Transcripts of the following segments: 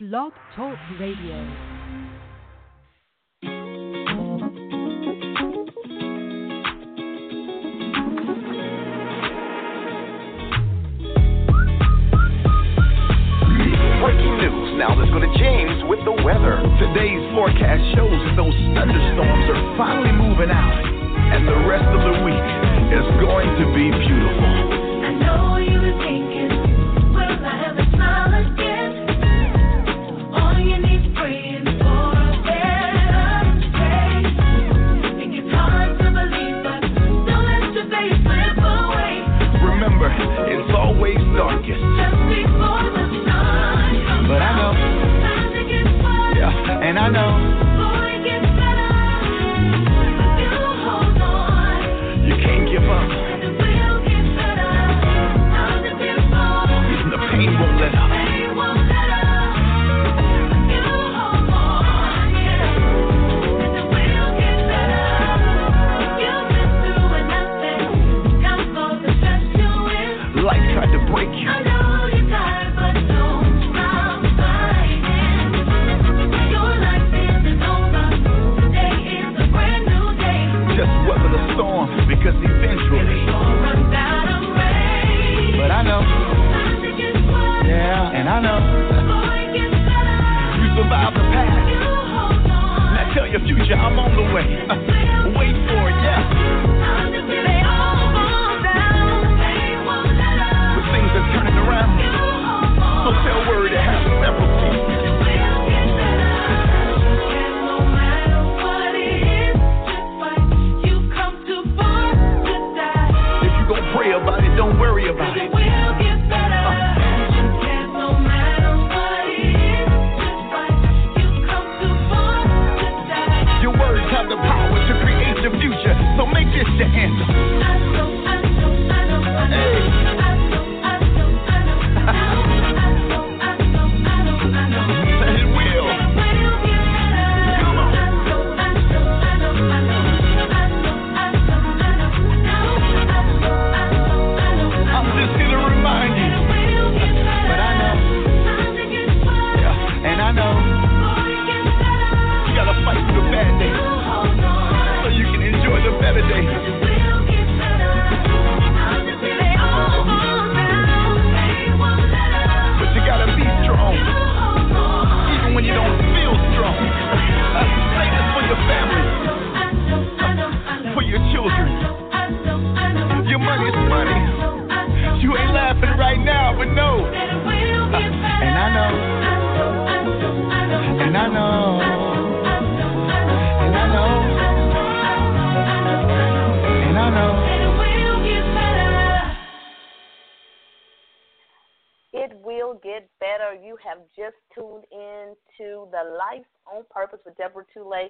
Blog Talk Radio. Breaking news. Now let's go to James with the weather. Today's forecast shows that those thunderstorms are finally moving out, and the rest of the week is going to be beautiful. Darkest. Just before the sun comes But I know, time to get started. yeah, and I know better. you survived the past. Now tell your future I'm on the way. Deborah Tulay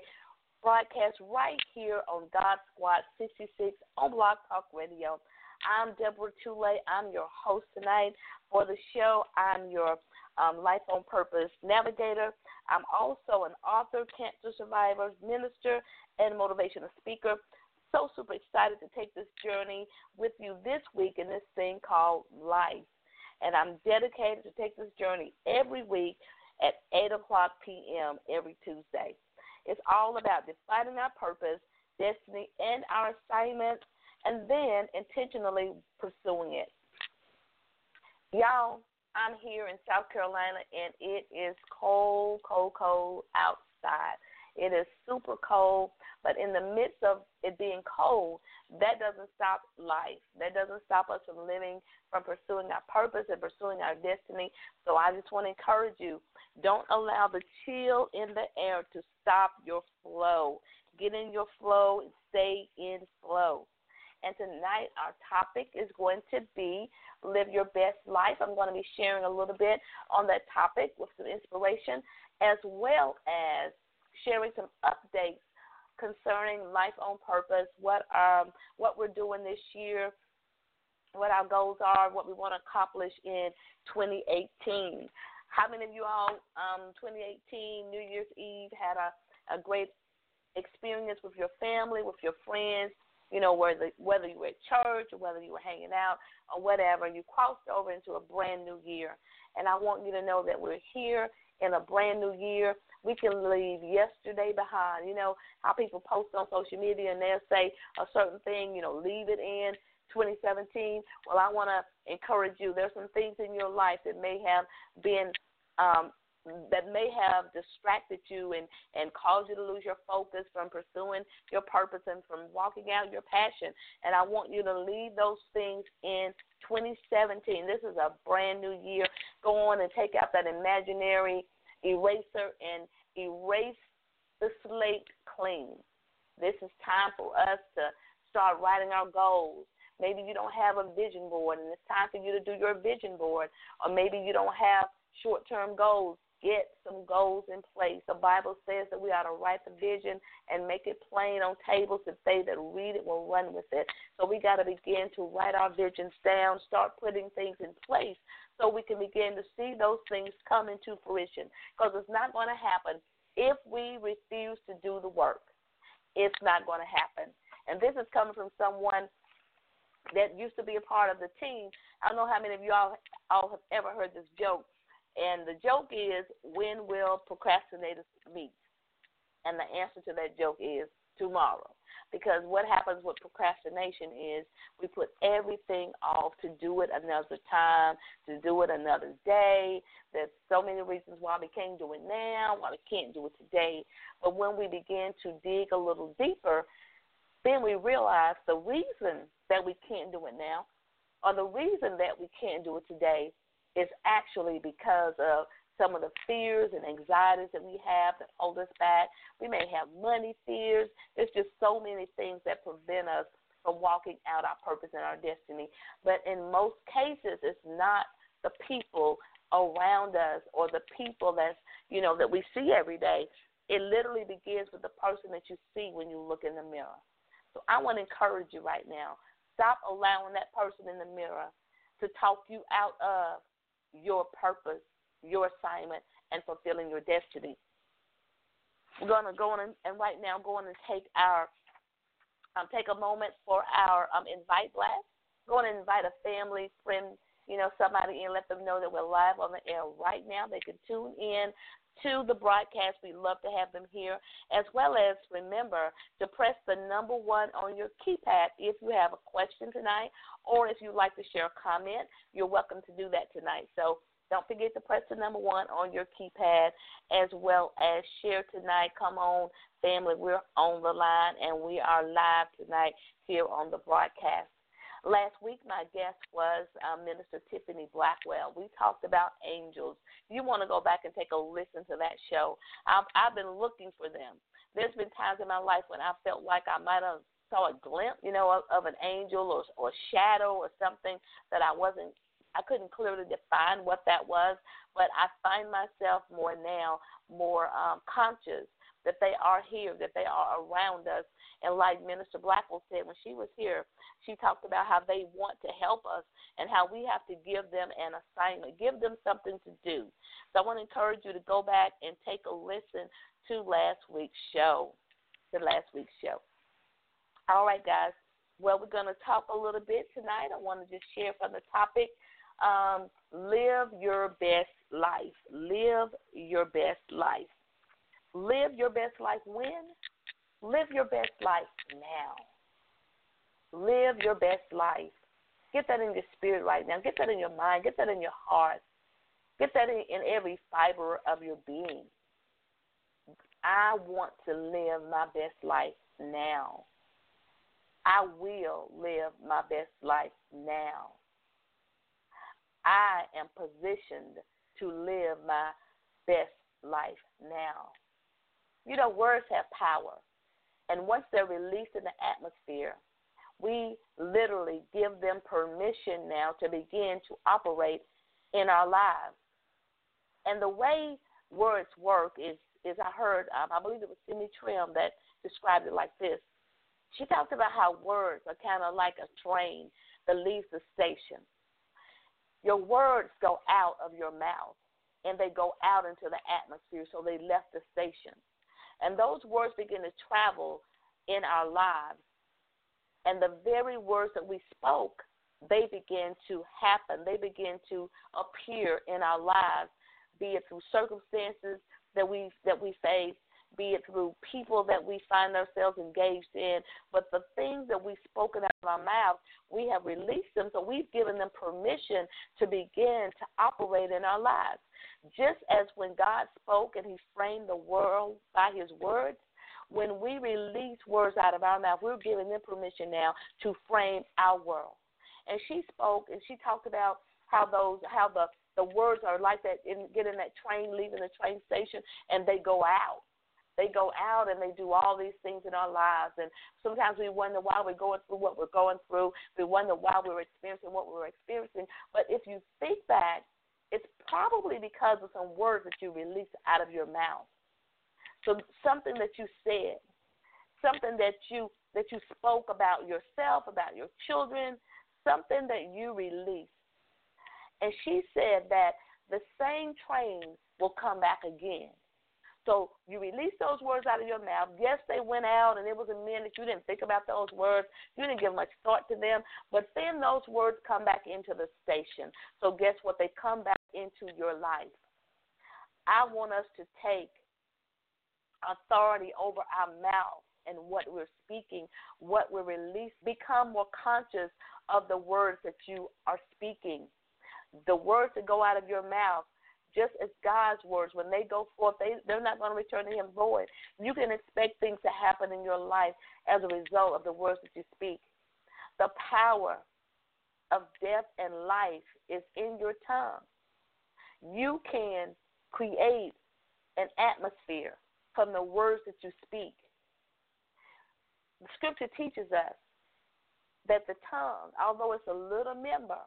broadcast right here on God Squad 66 on Blog Talk Radio. I'm Deborah Tulay. I'm your host tonight for the show. I'm your um, Life on Purpose navigator. I'm also an author, cancer survivor, minister, and motivational speaker. So super excited to take this journey with you this week in this thing called life and I'm dedicated to take this journey every week at 8 o'clock p.m. every Tuesday. It's all about defining our purpose, destiny, and our assignment, and then intentionally pursuing it. Y'all, I'm here in South Carolina, and it is cold, cold, cold outside. It is super cold, but in the midst of it being cold, that doesn't stop life. That doesn't stop us from living, from pursuing our purpose and pursuing our destiny. So I just want to encourage you don't allow the chill in the air to stop your flow. Get in your flow and stay in flow. And tonight, our topic is going to be Live Your Best Life. I'm going to be sharing a little bit on that topic with some inspiration, as well as sharing some updates concerning life on purpose, what um what we're doing this year, what our goals are, what we want to accomplish in 2018. How many of you all, um, 2018 New Year's Eve, had a, a great experience with your family, with your friends? You know, whether whether you were at church or whether you were hanging out or whatever, you crossed over into a brand new year. And I want you to know that we're here in a brand new year. We can leave yesterday behind. You know how people post on social media and they'll say a certain thing, you know, leave it in 2017. Well, I want to encourage you. There's some things in your life that may have been um, Mm-hmm. that may have distracted you and and caused you to lose your focus from pursuing your purpose and from walking out your passion. And I want you to leave those things in 2017. This is a brand new year. Go on and take out that imaginary eraser and erase the slate clean. This is time for us to start writing our goals. Maybe you don't have a vision board and it's time for you to do your vision board. Or maybe you don't have short term goals get some goals in place. The Bible says that we ought to write the vision and make it plain on tables that they that read it will run with it. So we got to begin to write our visions down, start putting things in place so we can begin to see those things come into fruition. Because it's not going to happen if we refuse to do the work. It's not going to happen. And this is coming from someone that used to be a part of the team. I don't know how many of you all, all have ever heard this joke and the joke is, when will procrastinators meet? And the answer to that joke is tomorrow. Because what happens with procrastination is we put everything off to do it another time, to do it another day. There's so many reasons why we can't do it now, why we can't do it today. But when we begin to dig a little deeper, then we realize the reason that we can't do it now, or the reason that we can't do it today, is actually because of some of the fears and anxieties that we have that hold us back. We may have money fears. There's just so many things that prevent us from walking out our purpose and our destiny. But in most cases, it's not the people around us or the people that's you know that we see every day. It literally begins with the person that you see when you look in the mirror. So I want to encourage you right now. Stop allowing that person in the mirror to talk you out of your purpose, your assignment, and fulfilling your destiny. We're gonna go on and, and right now go on and take our um, take a moment for our um, invite blast. Go on and invite a family, friend, you know, somebody in, let them know that we're live on the air right now. They can tune in to the broadcast. We'd love to have them here, as well as remember to press the number one on your keypad if you have a question tonight, or if you'd like to share a comment. You're welcome to do that tonight. So don't forget to press the number one on your keypad, as well as share tonight. Come on, family, we're on the line and we are live tonight here on the broadcast. Last week, my guest was um, Minister Tiffany Blackwell. We talked about angels. You want to go back and take a listen to that show. I've, I've been looking for them. There's been times in my life when I felt like I might have saw a glimpse, you know, of, of an angel or or shadow or something that I wasn't I couldn't clearly define what that was, but I find myself more now more um, conscious that they are here, that they are around us. And like Minister Blackwell said when she was here, she talked about how they want to help us and how we have to give them an assignment, give them something to do. So I want to encourage you to go back and take a listen to last week's show, the last week's show. All right, guys. Well, we're going to talk a little bit tonight. I want to just share from the topic um, live your best life. Live your best life. Live your best life when? Live your best life now. Live your best life. Get that in your spirit right now. Get that in your mind. Get that in your heart. Get that in, in every fiber of your being. I want to live my best life now. I will live my best life now. I am positioned to live my best life now. You know, words have power. And once they're released in the atmosphere, we literally give them permission now to begin to operate in our lives. And the way words work is, is I heard, um, I believe it was Cindy Trimm that described it like this. She talked about how words are kind of like a train that leaves the station. Your words go out of your mouth and they go out into the atmosphere, so they left the station. And those words begin to travel in our lives. And the very words that we spoke, they begin to happen. They begin to appear in our lives, be it through circumstances that we that we face, be it through people that we find ourselves engaged in. But the things that we've spoken out of our mouths, we have released them, so we've given them permission to begin to operate in our lives. Just as when God spoke and He framed the world by His words, when we release words out of our mouth, we're giving them permission now to frame our world. And she spoke and she talked about how those how the the words are like that in getting that train leaving the train station and they go out they go out and they do all these things in our lives. And sometimes we wonder why we're going through what we're going through. We wonder why we're experiencing what we're experiencing. But if you think back, it's probably because of some words that you released out of your mouth. So something that you said, something that you that you spoke about yourself, about your children, something that you released. And she said that the same train will come back again. So you release those words out of your mouth. Yes, they went out, and it was a minute. You didn't think about those words. You didn't give much thought to them. But then those words come back into the station. So guess what? They come back into your life. I want us to take authority over our mouth and what we're speaking, what we're releasing. Become more conscious of the words that you are speaking. The words that go out of your mouth just as God's words, when they go forth, they, they're not going to return to Him void. You can expect things to happen in your life as a result of the words that you speak. The power of death and life is in your tongue. You can create an atmosphere from the words that you speak. The scripture teaches us that the tongue, although it's a little member,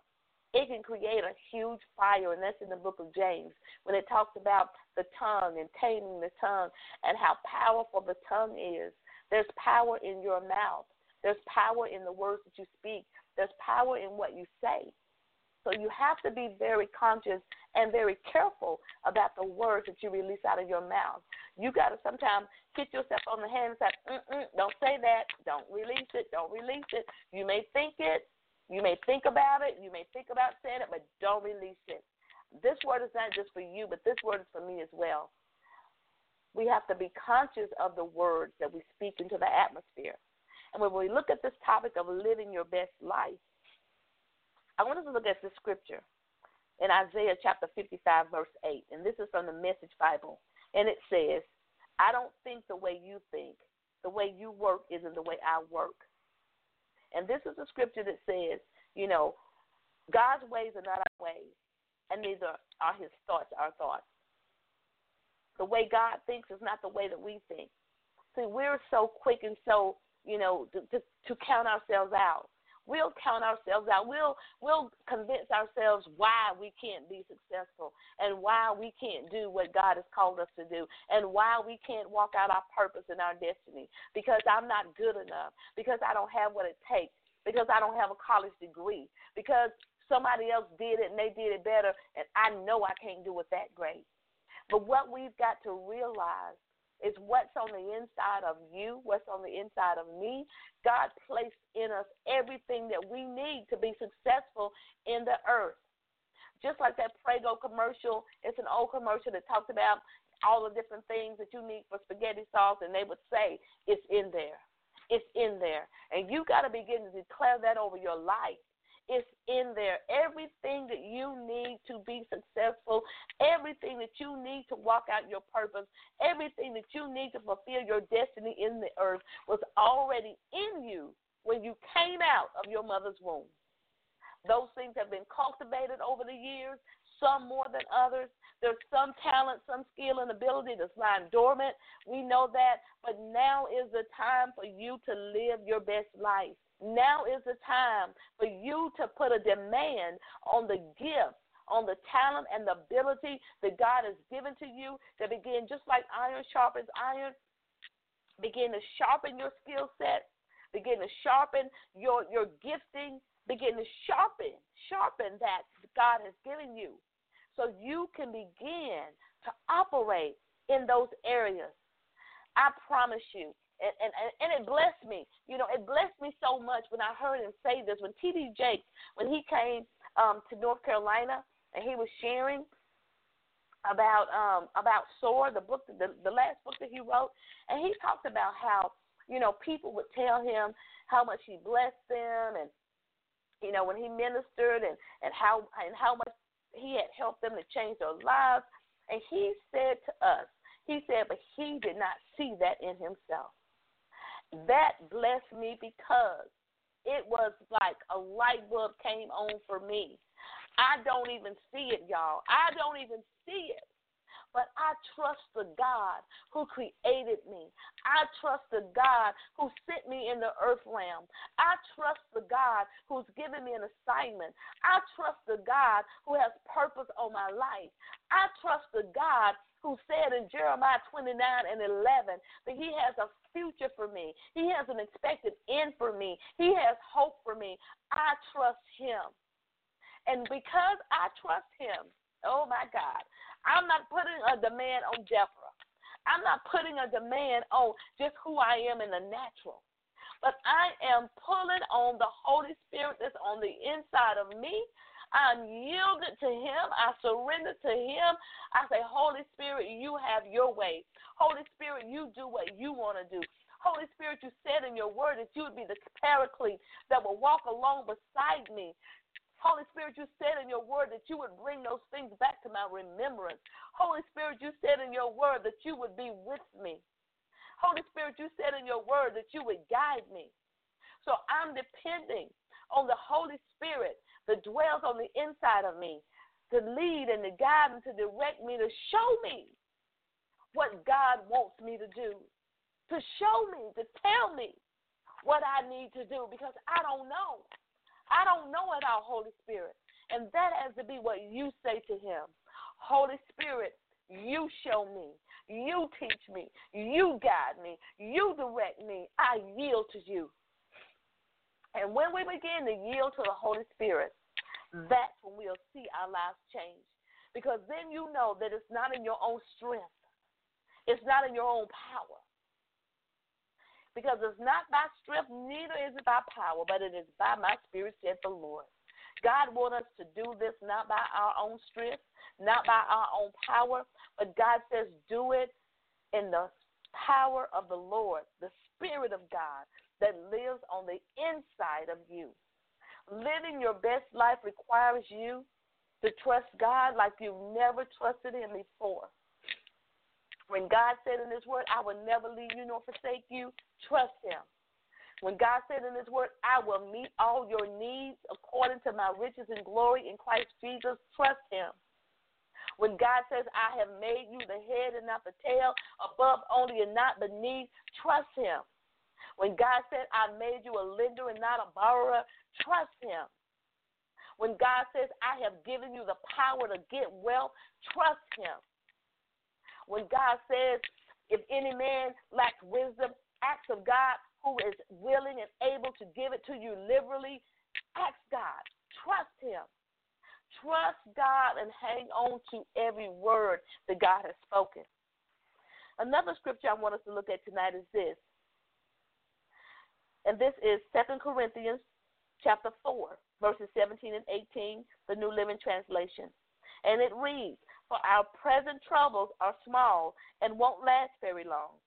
it can create a huge fire, and that's in the book of James when it talks about the tongue and taming the tongue and how powerful the tongue is. There's power in your mouth. There's power in the words that you speak. There's power in what you say. So you have to be very conscious and very careful about the words that you release out of your mouth. You got to sometimes hit yourself on the hand and say, Mm-mm, "Don't say that. Don't release it. Don't release it." You may think it, you may think about it, you may think about saying it, but don't release it. This word is not just for you, but this word is for me as well. We have to be conscious of the words that we speak into the atmosphere. And when we look at this topic of living your best life, I want us to look at this scripture in Isaiah chapter 55, verse 8. And this is from the Message Bible. And it says, I don't think the way you think. The way you work isn't the way I work. And this is a scripture that says, you know, God's ways are not our ways, and neither are his thoughts our thoughts. The way God thinks is not the way that we think. See, we're so quick and so, you know, to, to, to count ourselves out. We'll count ourselves out. We'll we'll convince ourselves why we can't be successful and why we can't do what God has called us to do and why we can't walk out our purpose and our destiny because I'm not good enough, because I don't have what it takes, because I don't have a college degree, because somebody else did it and they did it better and I know I can't do it that great. But what we've got to realize is what's on the inside of you, what's on the inside of me. God placed in us everything that we need to be successful in the earth. Just like that Prego commercial, it's an old commercial that talks about all the different things that you need for spaghetti sauce, and they would say it's in there. It's in there. And you got to begin to declare that over your life. It's in there. Everything that you need to be successful, everything that you need to walk out your purpose, everything that you need to fulfill your destiny in the earth was already in you when you came out of your mother's womb. Those things have been cultivated over the years, some more than others, There's some talent, some skill and ability that's lying dormant. We know that. But now is the time for you to live your best life. Now is the time for you to put a demand on the gift on the talent and the ability that God has given to you to begin, just like iron sharpens iron, begin to sharpen your skill set, begin to sharpen your, your gifting, begin to sharpen, sharpen that God has given you so you can begin to operate in those areas. I promise you, and, and, and it blessed me. You know, it blessed me so much when I heard him say this. When T.D. Jakes, when he came um, to North Carolina, and he was sharing about um about SOAR, the book the the last book that he wrote, and he talked about how, you know, people would tell him how much he blessed them and you know, when he ministered and, and how and how much he had helped them to change their lives. And he said to us, he said, but he did not see that in himself. That blessed me because it was like a light bulb came on for me. I don't even see it, y'all. I don't even see it. But I trust the God who created me. I trust the God who sent me in the earth realm. I trust the God who's given me an assignment. I trust the God who has purpose on my life. I trust the God who said in Jeremiah 29 and 11 that he has a future for me. He has an expected end for me. He has hope for me. I trust him. And because I trust him, oh my God, I'm not putting a demand on Deborah. I'm not putting a demand on just who I am in the natural. But I am pulling on the Holy Spirit that's on the inside of me. I'm yielded to Him. I surrender to Him. I say, Holy Spirit, you have your way. Holy Spirit, you do what you want to do. Holy Spirit, you said in your word that you would be the paraclete that will walk along beside me. Holy Spirit, you said in your word that you would bring those things back to my remembrance. Holy Spirit, you said in your word that you would be with me. Holy Spirit, you said in your word that you would guide me. So I'm depending on the Holy Spirit that dwells on the inside of me to lead and to guide and to direct me, to show me what God wants me to do, to show me, to tell me what I need to do because I don't know. I don't know it all, Holy Spirit. And that has to be what you say to him. Holy Spirit, you show me. You teach me. You guide me. You direct me. I yield to you. And when we begin to yield to the Holy Spirit, that's when we'll see our lives change. Because then you know that it's not in your own strength, it's not in your own power, because it's not by strength, neither is it by power, but it is by my spirit, said the Lord. God wants us to do this not by our own strength, not by our own power, but God says, do it in the power of the Lord, the Spirit of God that lives on the inside of you. Living your best life requires you to trust God like you've never trusted Him before. When God said in His Word, I will never leave you nor forsake you, trust Him. When God said in His Word, I will meet all your needs according to my riches and glory in Christ Jesus, trust Him. When God says, I have made you the head and not the tail, above only and not beneath, trust Him. When God said, I made you a lender and not a borrower, trust Him. When God says, I have given you the power to get wealth, trust Him. When God says, if any man lacks wisdom, ask of God who is willing and able to give it to you liberally. Ask God. Trust Him. Trust God and hang on to every word that God has spoken. Another scripture I want us to look at tonight is this. And this is Second Corinthians chapter 4, verses 17 and 18, the New Living Translation. And it reads, for our present troubles are small and won't last very long.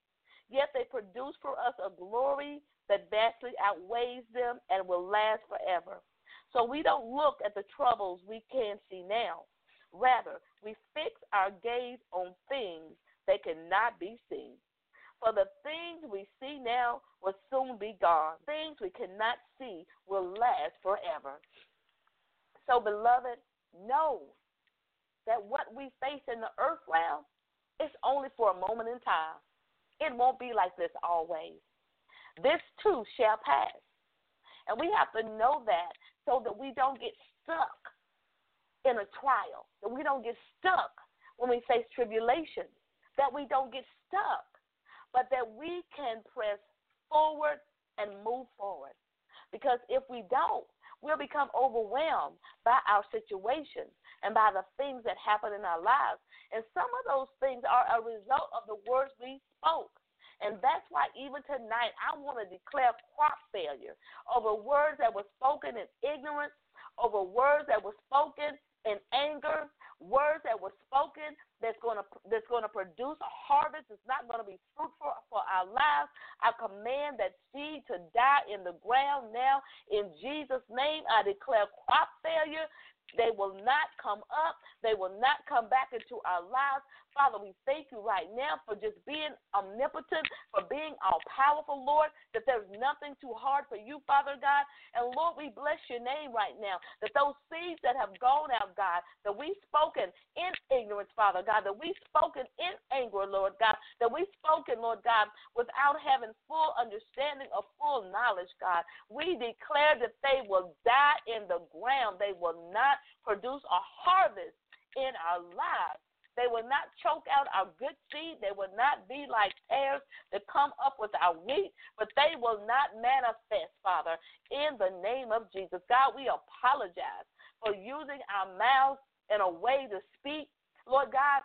Yet they produce for us a glory that vastly outweighs them and will last forever. So we don't look at the troubles we can see now. Rather, we fix our gaze on things that cannot be seen. For the things we see now will soon be gone. Things we cannot see will last forever. So, beloved, know that what we face in the earth realm is only for a moment in time. It won't be like this always. This too shall pass. And we have to know that so that we don't get stuck in a trial, that we don't get stuck when we face tribulation, that we don't get stuck, but that we can press forward and move forward. Because if we don't, we'll become overwhelmed by our situation and by the things that happen in our lives. And some of those things are a result of the words we spoke. And that's why even tonight I want to declare crop failure over words that were spoken in ignorance, over words that were spoken in anger, words that were spoken that's going to that's going to produce a harvest. It's not going to be fruitful for our lives. I command that seed to die in the ground now in Jesus' name. I declare crop failure. They will not come up. They will not come back into our lives. Father, we thank you right now for just being omnipotent, for being all powerful, Lord, that there's nothing too hard for you, Father God. And Lord, we bless your name right now, that those seeds that have gone out, God, that we've spoken in ignorance, Father God, that we've spoken in anger, Lord God, that we've spoken, Lord God, without having full understanding or full knowledge, God. We declare that they will die in the ground. They will not produce a harvest in our lives. They will not choke out our good seed. They will not be like tares that come up with our wheat, but they will not manifest, Father, in the name of Jesus. God, we apologize for using our mouths in a way to speak, Lord God,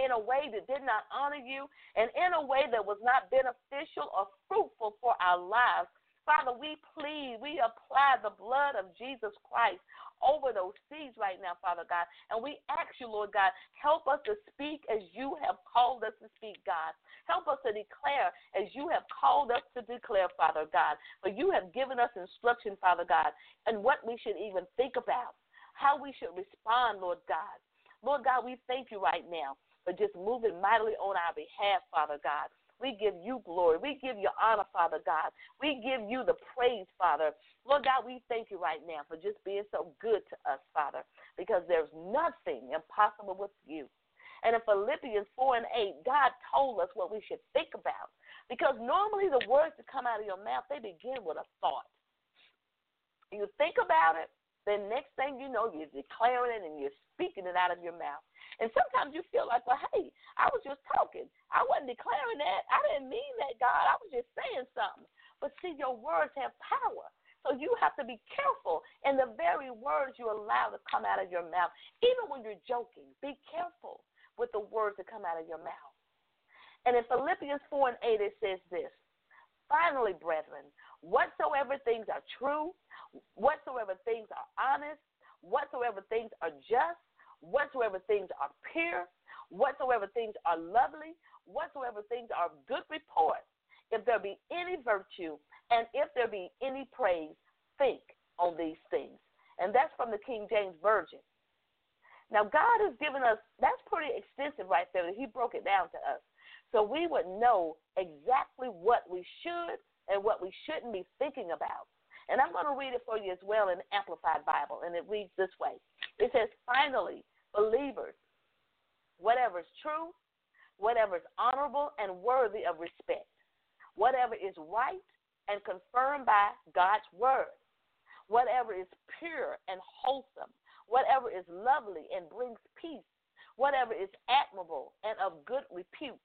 in a way that did not honor you and in a way that was not beneficial or fruitful for our lives. Father, we plead, we apply the blood of Jesus Christ over those seeds right now, Father God. And we ask you, Lord God, help us to speak as you have called us to speak, God. Help us to declare as you have called us to declare, Father God. For you have given us instruction, Father God, and what we should even think about, how we should respond, Lord God. Lord God, we thank you right now for just moving mightily on our behalf, Father God. We give you glory. We give you honor, Father God. We give you the praise, Father. Lord God, we thank you right now for just being so good to us, Father, because there's nothing impossible with you. And in Philippians 4 and 8, God told us what we should think about. Because normally the words that come out of your mouth, they begin with a thought. You think about it, then next thing you know, you're declaring it and you're speaking it out of your mouth. And sometimes you feel like, well, hey, I was just talking. I wasn't declaring that. I didn't mean that, God. I was just saying something. But see, your words have power. So you have to be careful in the very words you allow to come out of your mouth. Even when you're joking, be careful with the words that come out of your mouth. And in Philippians 4 and 8, it says this Finally, brethren, whatsoever things are true, whatsoever things are honest, whatsoever things are just, whatsoever things are pure, whatsoever things are lovely, whatsoever things are good report, if there be any virtue, and if there be any praise, think on these things. And that's from the King James Version. Now, God has given us, that's pretty extensive right there. He broke it down to us. So we would know exactly what we should and what we shouldn't be thinking about. And I'm going to read it for you as well in Amplified Bible. And it reads this way It says, Finally, believers, whatever is true, whatever is honorable and worthy of respect, whatever is right and confirmed by God's word, whatever is pure and wholesome, whatever is lovely and brings peace, whatever is admirable and of good repute,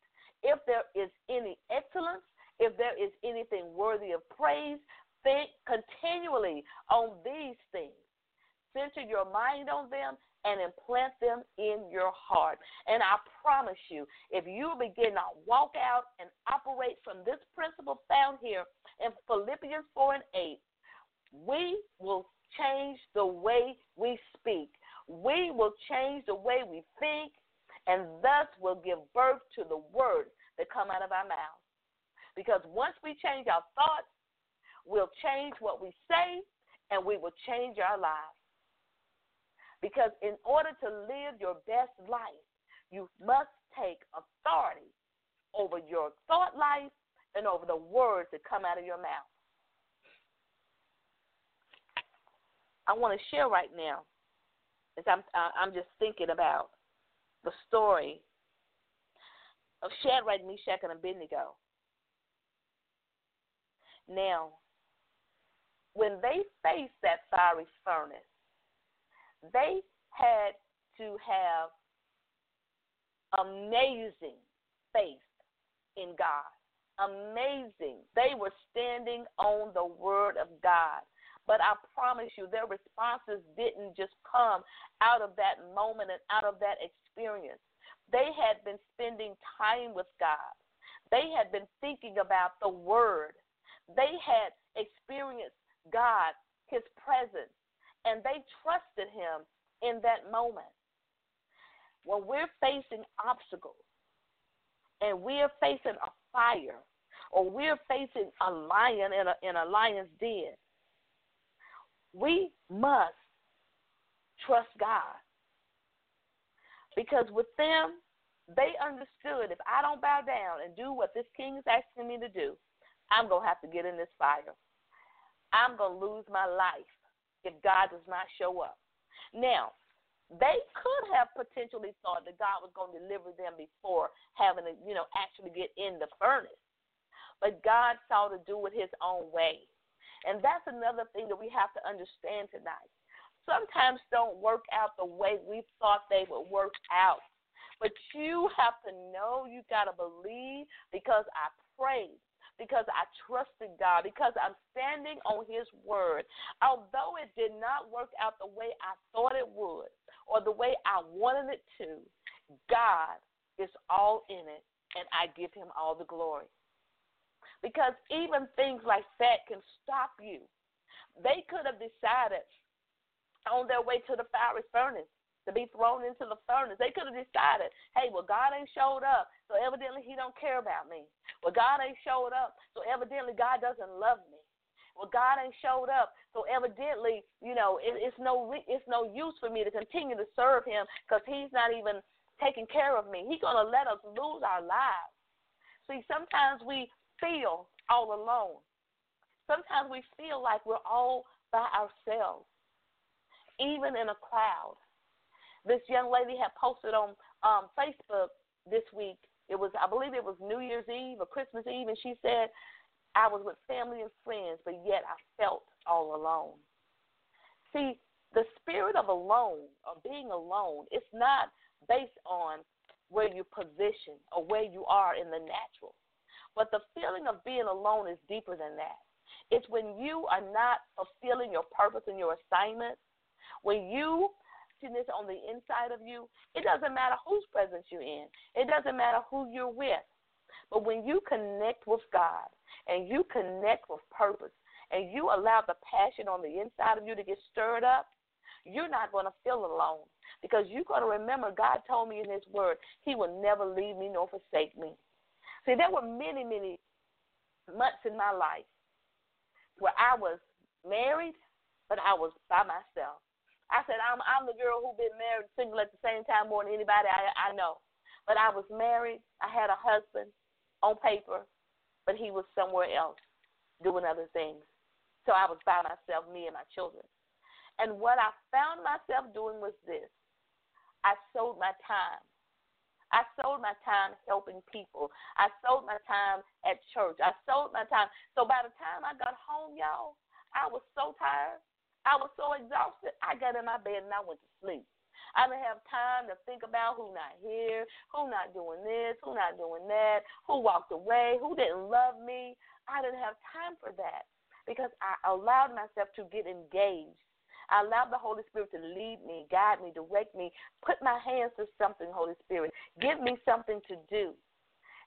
if there is any excellence, if there is anything worthy of praise, think continually on these things. Center your mind on them and implant them in your heart. And I promise you, if you begin to walk out and operate from this principle found here in Philippians 4 and 8, we will change the way we speak. We will change the way we think, and thus will give birth to the words that come out of our mouths. Because once we change our thoughts, we'll change what we say, and we will change our lives. Because in order to live your best life, you must take authority over your thought life and over the words that come out of your mouth. I want to share right now as I'm uh, I'm just thinking about the story of Shadrach, Meshach, and Abednego. Now, when they faced that fiery furnace, they had to have amazing faith in God. Amazing. They were standing on the word of God. But I promise you, their responses didn't just come out of that moment and out of that experience. They had been spending time with God. They had been thinking about the Word. They had experienced God, His presence, and they trusted Him in that moment. When we're facing obstacles and we're facing a fire or we're facing a lion in a, in a lion's den, we must trust God. Because with them, they understood if I don't bow down and do what this king is asking me to do, I'm going to have to get in this fire. I'm going to lose my life if God does not show up. Now, they could have potentially thought that God was going to deliver them before having to, you know, actually get in the furnace. But God saw to do it his own way. And that's another thing that we have to understand tonight. Sometimes don't work out the way we thought they would work out. But you have to know, you got to believe because I prayed because I trusted God, because I'm standing on His word. Although it did not work out the way I thought it would or the way I wanted it to, God is all in it, and I give Him all the glory. Because even things like that can stop you. They could have decided on their way to the fiery furnace to be thrown into the furnace. They could have decided, hey, well, God ain't showed up, so evidently He don't care about me. Well, God ain't showed up, so evidently God doesn't love me. Well, God ain't showed up, so evidently, you know, it, it's no it's no use for me to continue to serve Him because He's not even taking care of me. He's gonna let us lose our lives. See, sometimes we feel all alone. Sometimes we feel like we're all by ourselves, even in a crowd. This young lady had posted on um, Facebook this week. It was, I believe, it was New Year's Eve or Christmas Eve, and she said, "I was with family and friends, but yet I felt all alone." See, the spirit of alone or being alone, it's not based on where you position or where you are in the natural. But the feeling of being alone is deeper than that. It's when you are not fulfilling your purpose and your assignment, when you on the inside of you, it doesn't matter whose presence you're in. It doesn't matter who you're with. But when you connect with God and you connect with purpose and you allow the passion on the inside of you to get stirred up, you're not going to feel alone because you're going to remember God told me in His Word, He will never leave me nor forsake me. See, there were many, many months in my life where I was married, but I was by myself. I said I'm I'm the girl who been married single at the same time more than anybody I I know. But I was married. I had a husband on paper, but he was somewhere else doing other things. So I was by myself, me and my children. And what I found myself doing was this. I sold my time. I sold my time helping people. I sold my time at church. I sold my time. So by the time I got home, y'all, I was so tired. I was so exhausted. I got in my bed and I went to sleep. I didn't have time to think about who not here, who not doing this, who not doing that, who walked away, who didn't love me. I didn't have time for that because I allowed myself to get engaged. I allowed the Holy Spirit to lead me, guide me, direct me, put my hands to something, Holy Spirit. Give me something to do.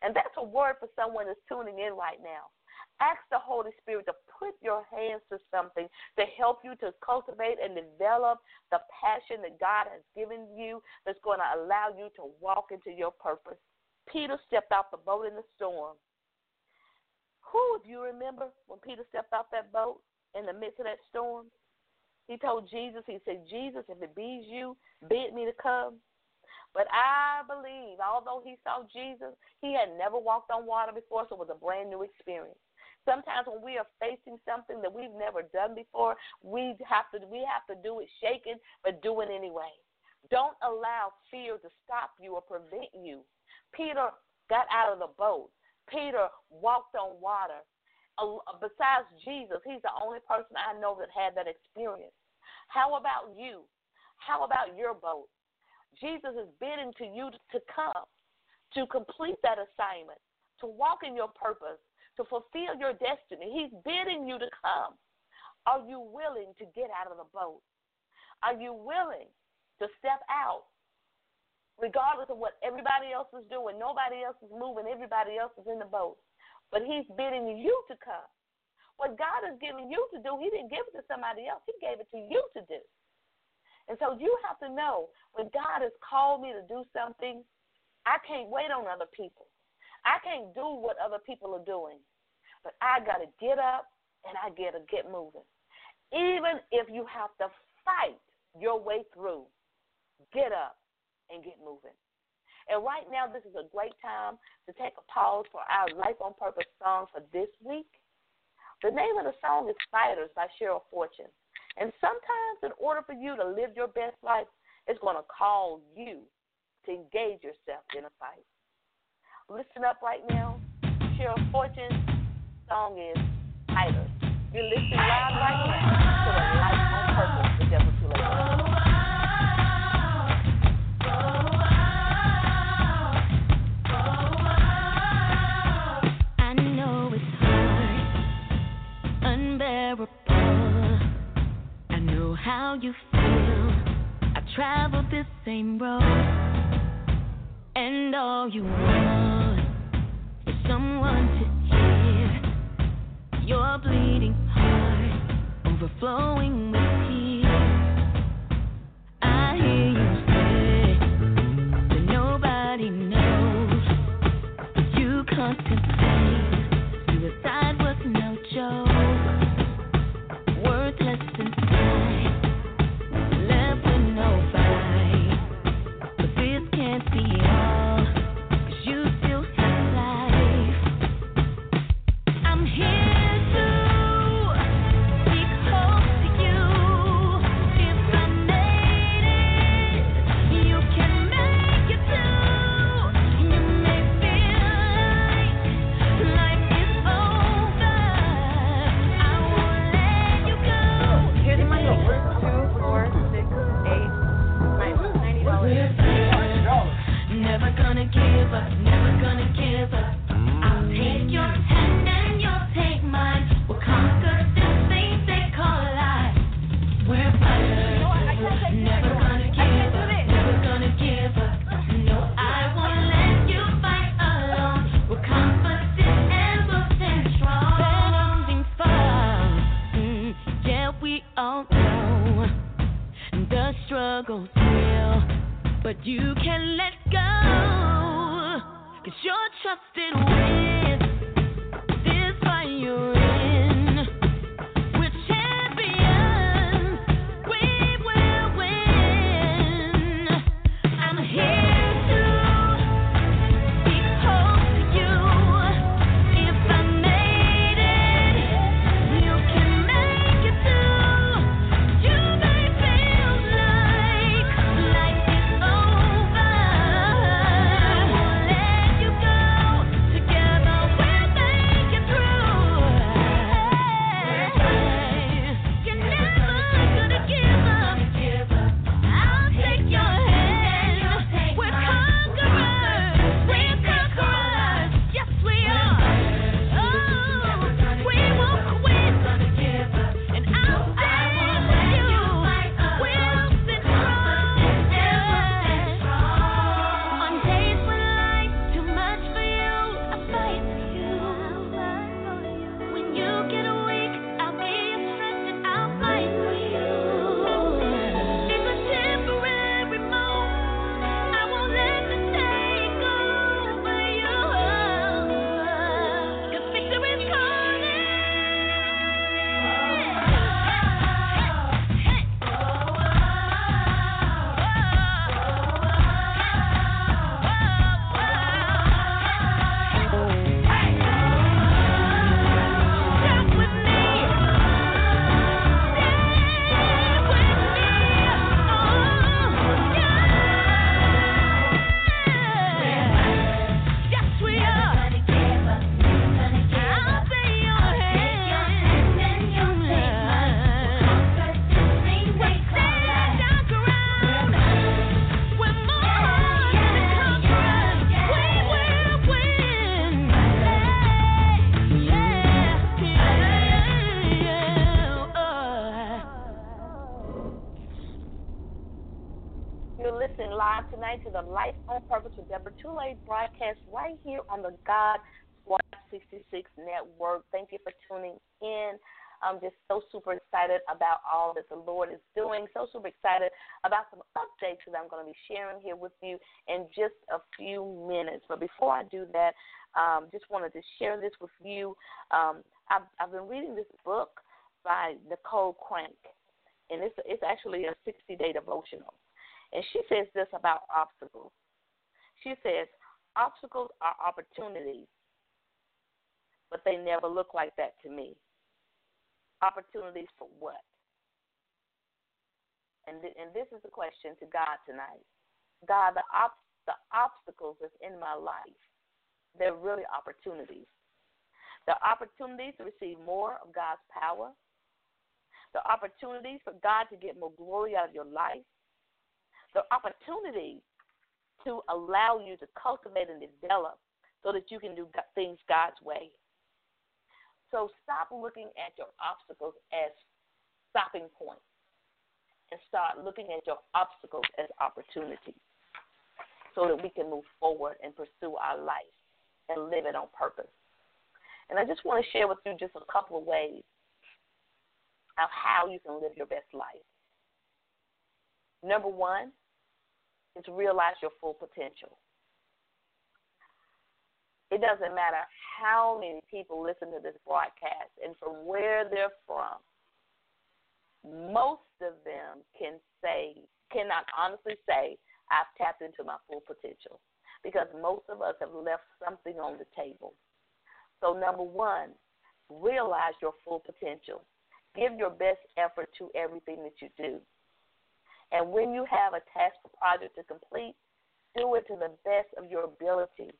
And that's a word for someone that's tuning in right now. Ask the Holy Spirit to put your hands to something to help you to cultivate and develop the passion that God has given you that's going to allow you to walk into your purpose. Peter stepped off the boat in the storm. Who, do you remember when Peter stepped off that boat in the midst of that storm? He told Jesus, he said, Jesus, if it be you, bid me to come. But I believe, although he saw Jesus, he had never walked on water before, so it was a brand new experience. Sometimes when we are facing something that we've never done before, we have to we have to do it shaken, but do it anyway. Don't allow fear to stop you or prevent you. Peter got out of the boat. Peter walked on water. Besides Jesus, he's the only person I know that had that experience. How about you? How about your boat? Jesus is bidding to you to come, to complete that assignment, to walk in your purpose, to fulfill your destiny. He's bidding you to come. Are you willing to get out of the boat? Are you willing to step out? Regardless of what everybody else is doing, nobody else is moving, everybody else is in the boat. But He's bidding you to come. What God is giving you to do, He didn't give it to somebody else, He gave it to you to do. And so you have to know when God has called me to do something, I can't wait on other people. I can't do what other people are doing. I got to get up and I got to get moving. Even if you have to fight your way through, get up and get moving. And right now, this is a great time to take a pause for our Life on Purpose song for this week. The name of the song is Fighters by Cheryl Fortune. And sometimes, in order for you to live your best life, it's going to call you to engage yourself in a fight. Listen up right now. Cheryl Fortune song is Fighters. You're listening live right now to on Purpose how you feel. I traveled this same road, and all you want is someone to your bleeding heart overflowing with tears. Broadcast right here on the God Squad 66 network. Thank you for tuning in. I'm just so super excited about all that the Lord is doing. So super excited about some updates that I'm going to be sharing here with you in just a few minutes. But before I do that, um, just wanted to share this with you. Um, I've, I've been reading this book by Nicole Crank, and it's it's actually a 60 day devotional. And she says this about obstacles. She says obstacles are opportunities, but they never look like that to me opportunities for what? And th- and this is the question to God tonight. God, the op- the obstacles that's in my life, they're really opportunities. The opportunities to receive more of God's power. The opportunities for God to get more glory out of your life. The opportunities to allow you to cultivate and develop so that you can do things God's way. So stop looking at your obstacles as stopping points and start looking at your obstacles as opportunities so that we can move forward and pursue our life and live it on purpose. And I just want to share with you just a couple of ways of how you can live your best life. Number one is realize your full potential. It doesn't matter how many people listen to this broadcast and from where they're from. Most of them can say, cannot honestly say, I've tapped into my full potential because most of us have left something on the table. So, number one, realize your full potential. Give your best effort to everything that you do. And when you have a task or project to complete, do it to the best of your ability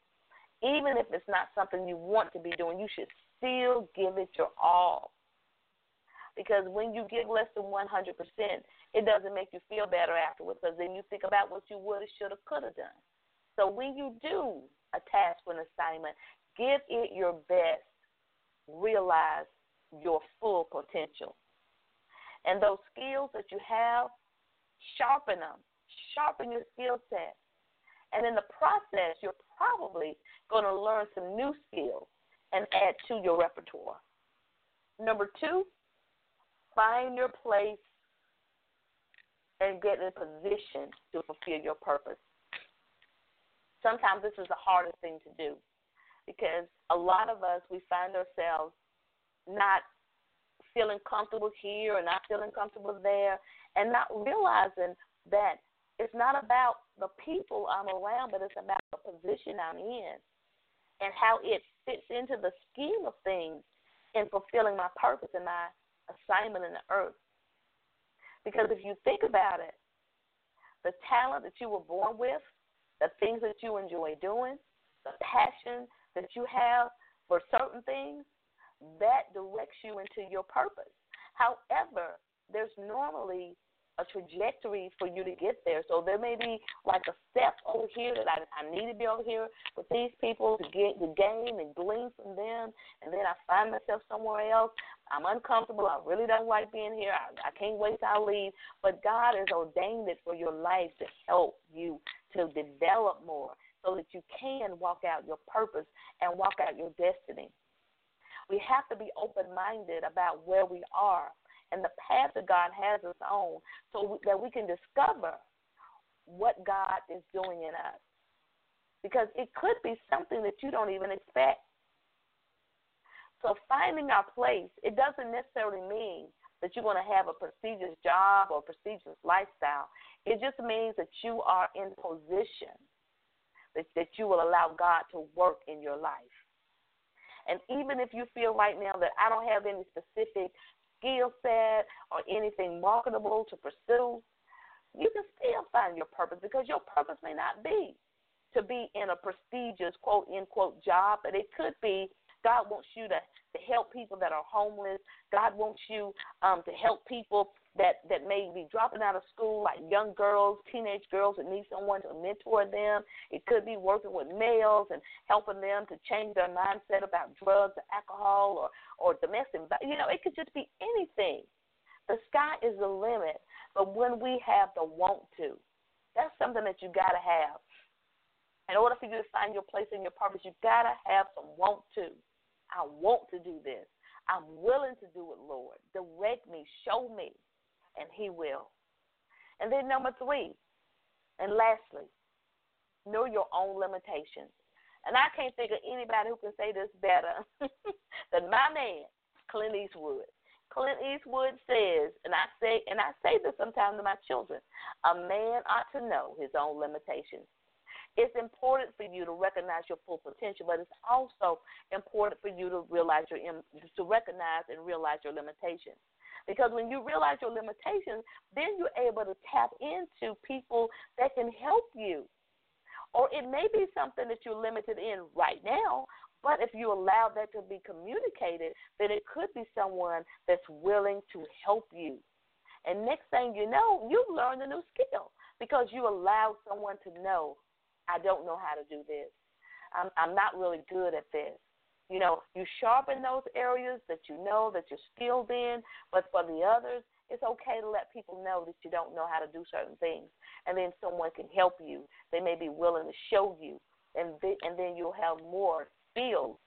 even if it's not something you want to be doing, you should still give it your all. Because when you give less than 100%, it doesn't make you feel better afterwards because then you think about what you would have, should have, could have done. So when you do a task or an assignment, give it your best. Realize your full potential. And those skills that you have, sharpen them. Sharpen your skill set. And in the process, you're probably going to learn some new skills and add to your repertoire. Number two, find your place and get in a position to fulfill your purpose. Sometimes this is the hardest thing to do because a lot of us, we find ourselves not feeling comfortable here or not feeling comfortable there and not realizing that it's not about the people I'm around, but it's about the position I'm in and how it fits into the scheme of things in fulfilling my purpose and my assignment in the earth. Because if you think about it, the talent that you were born with, the things that you enjoy doing, the passion that you have for certain things, that directs you into your purpose. However, there's normally a trajectory for you to get there. So there may be like a step over here that I, I need to be over here with these people to get the game and glean from them, and then I find myself somewhere else. I'm uncomfortable. I really don't like being here. I, I can't wait till I leave. But God has ordained it for your life to help you to develop more so that you can walk out your purpose and walk out your destiny. We have to be open minded about where we are and the path that God has us on so that we can discover what God is doing in us. Because it could be something that you don't even expect. So finding our place, it doesn't necessarily mean that you're going to have a prestigious job or prestigious lifestyle. It just means that you are in position that, that you will allow God to work in your life. And even if you feel right now that I don't have any specific skill set or anything marketable to pursue, you can still find your purpose because your purpose may not be to be in a prestigious quote unquote job, but it could be God wants you to, to help people that are homeless. God wants you um, to help people that, that may be dropping out of school, like young girls, teenage girls that need someone to mentor them. It could be working with males and helping them to change their mindset about drugs or alcohol or, or domestic. You know, it could just be anything. The sky is the limit, but when we have the want to, that's something that you got to have. In order for you to find your place and your purpose, you gotta have some want to. I want to do this. I'm willing to do it, Lord. Direct me, show me, and He will. And then number three, and lastly, know your own limitations. And I can't think of anybody who can say this better than my man, Clint Eastwood. Clint Eastwood says, and I say and I say this sometimes to my children, a man ought to know his own limitations. It's important for you to recognize your full potential, but it's also important for you to realize your to recognize and realize your limitations. Because when you realize your limitations, then you're able to tap into people that can help you. Or it may be something that you're limited in right now, but if you allow that to be communicated, then it could be someone that's willing to help you. And next thing you know, you've learned a new skill because you allowed someone to know, I don't know how to do this. I'm, I'm not really good at this. You know, you sharpen those areas that you know that you're skilled in, but for the others, it's okay to let people know that you don't know how to do certain things, and then someone can help you. They may be willing to show you, and and then you'll have more skills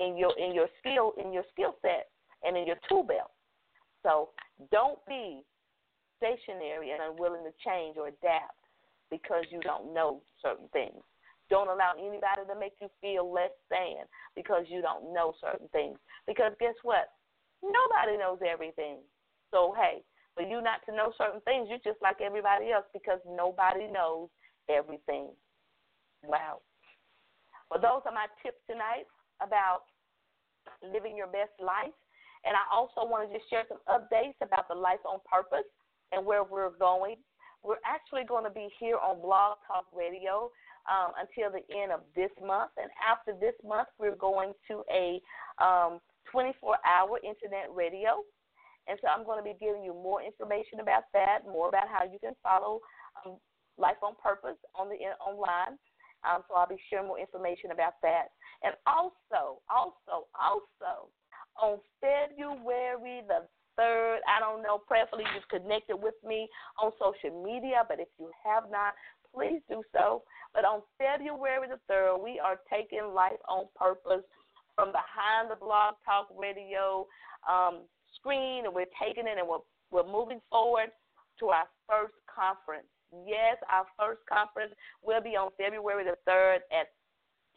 in your in your skill in your skill set and in your tool belt. So don't be stationary and unwilling to change or adapt because you don't know certain things. Don't allow anybody to make you feel less than because you don't know certain things. Because guess what? Nobody knows everything. So hey, for you not to know certain things, you're just like everybody else because nobody knows everything. Wow. Well, those are my tips tonight about living your best life. And I also want to just share some updates about the Life on Purpose and where we're going. We're actually going to be here on Blog Talk Radio um, until the end of this month. And after this month, we're going to a um, 24 hour internet radio. And so I'm going to be giving you more information about that, more about how you can follow um, Life on Purpose on the online. Um, so I'll be sharing more information about that. And also, also, also, on February the 3rd, I don't know, prayerfully you've connected with me on social media, but if you have not, please do so. But on February the 3rd, we are taking Life on Purpose from behind the Blog Talk Radio um, screen, and we're taking it and we're, we're moving forward to our first conference. Yes, our first conference will be on February the 3rd at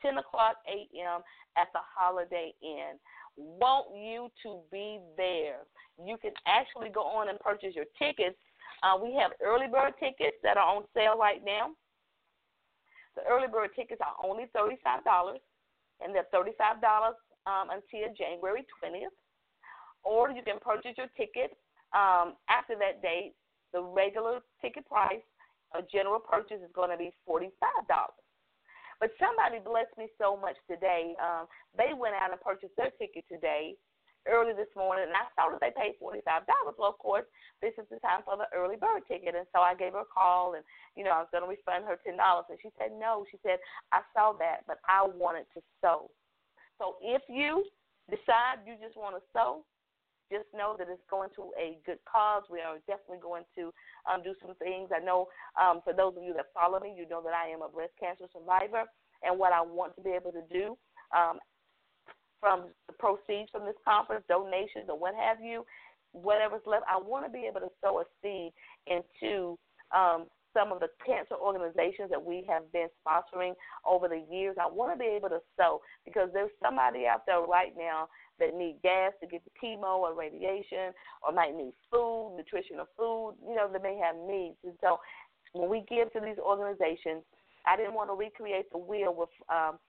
10 o'clock a.m. at the Holiday Inn. Want you to be there. You can actually go on and purchase your tickets. Uh, we have early bird tickets that are on sale right now. The early bird tickets are only $35, and they're $35 um, until January 20th. Or you can purchase your ticket um, after that date. The regular ticket price a general purchase is going to be $45. But somebody blessed me so much today. Um, they went out and purchased their ticket today, early this morning, and I saw that they paid $45. Well, of course, this is the time for the early bird ticket. And so I gave her a call, and, you know, I was going to refund her $10. And she said, no. She said, I saw that, but I wanted to sew. So if you decide you just want to sew, just know that it's going to a good cause. We are definitely going to um, do some things. I know um, for those of you that follow me, you know that I am a breast cancer survivor, and what I want to be able to do um, from the proceeds from this conference, donations, or what have you, whatever's left, I want to be able to sow a seed into um, some of the cancer organizations that we have been sponsoring over the years. I want to be able to sow because there's somebody out there right now that need gas to get the chemo or radiation, or might need food, nutritional food. You know, they may have needs. And so when we give to these organizations, I didn't want to recreate the wheel with um,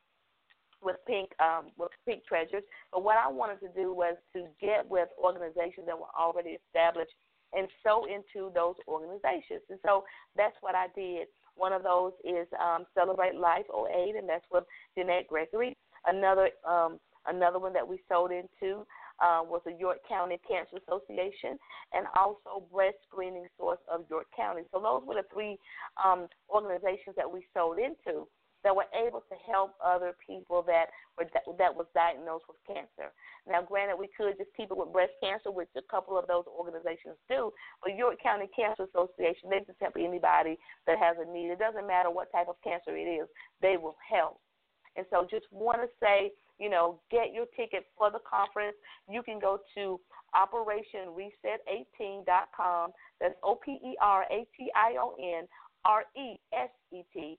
with pink um, with pink treasures, but what I wanted to do was to get with organizations that were already established and sow into those organizations. And so that's what I did. One of those is um, Celebrate Life 08, and that's with Jeanette Gregory. Another um, Another one that we sold into uh, was the York County Cancer Association and also Breast Screening Source of York County. So those were the three um, organizations that we sold into. That were able to help other people that were that was diagnosed with cancer. Now, granted, we could just it with breast cancer, which a couple of those organizations do, but York County Cancer Association, they just help anybody that has a need. It doesn't matter what type of cancer it is, they will help. And so, just want to say, you know, get your ticket for the conference. You can go to OperationReset18.com. That's O P E R A T I O N R E S E T,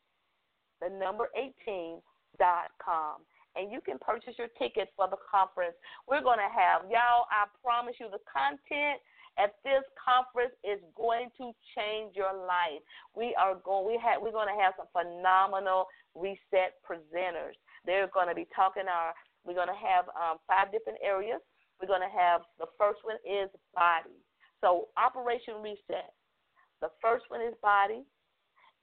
the number 18.com. And you can purchase your ticket for the conference. We're going to have, y'all, I promise you, the content at this conference is going to change your life. We are going we have we're going to have some phenomenal reset presenters. They're going to be talking our we're going to have um, five different areas. We're going to have the first one is body. So Operation Reset. The first one is body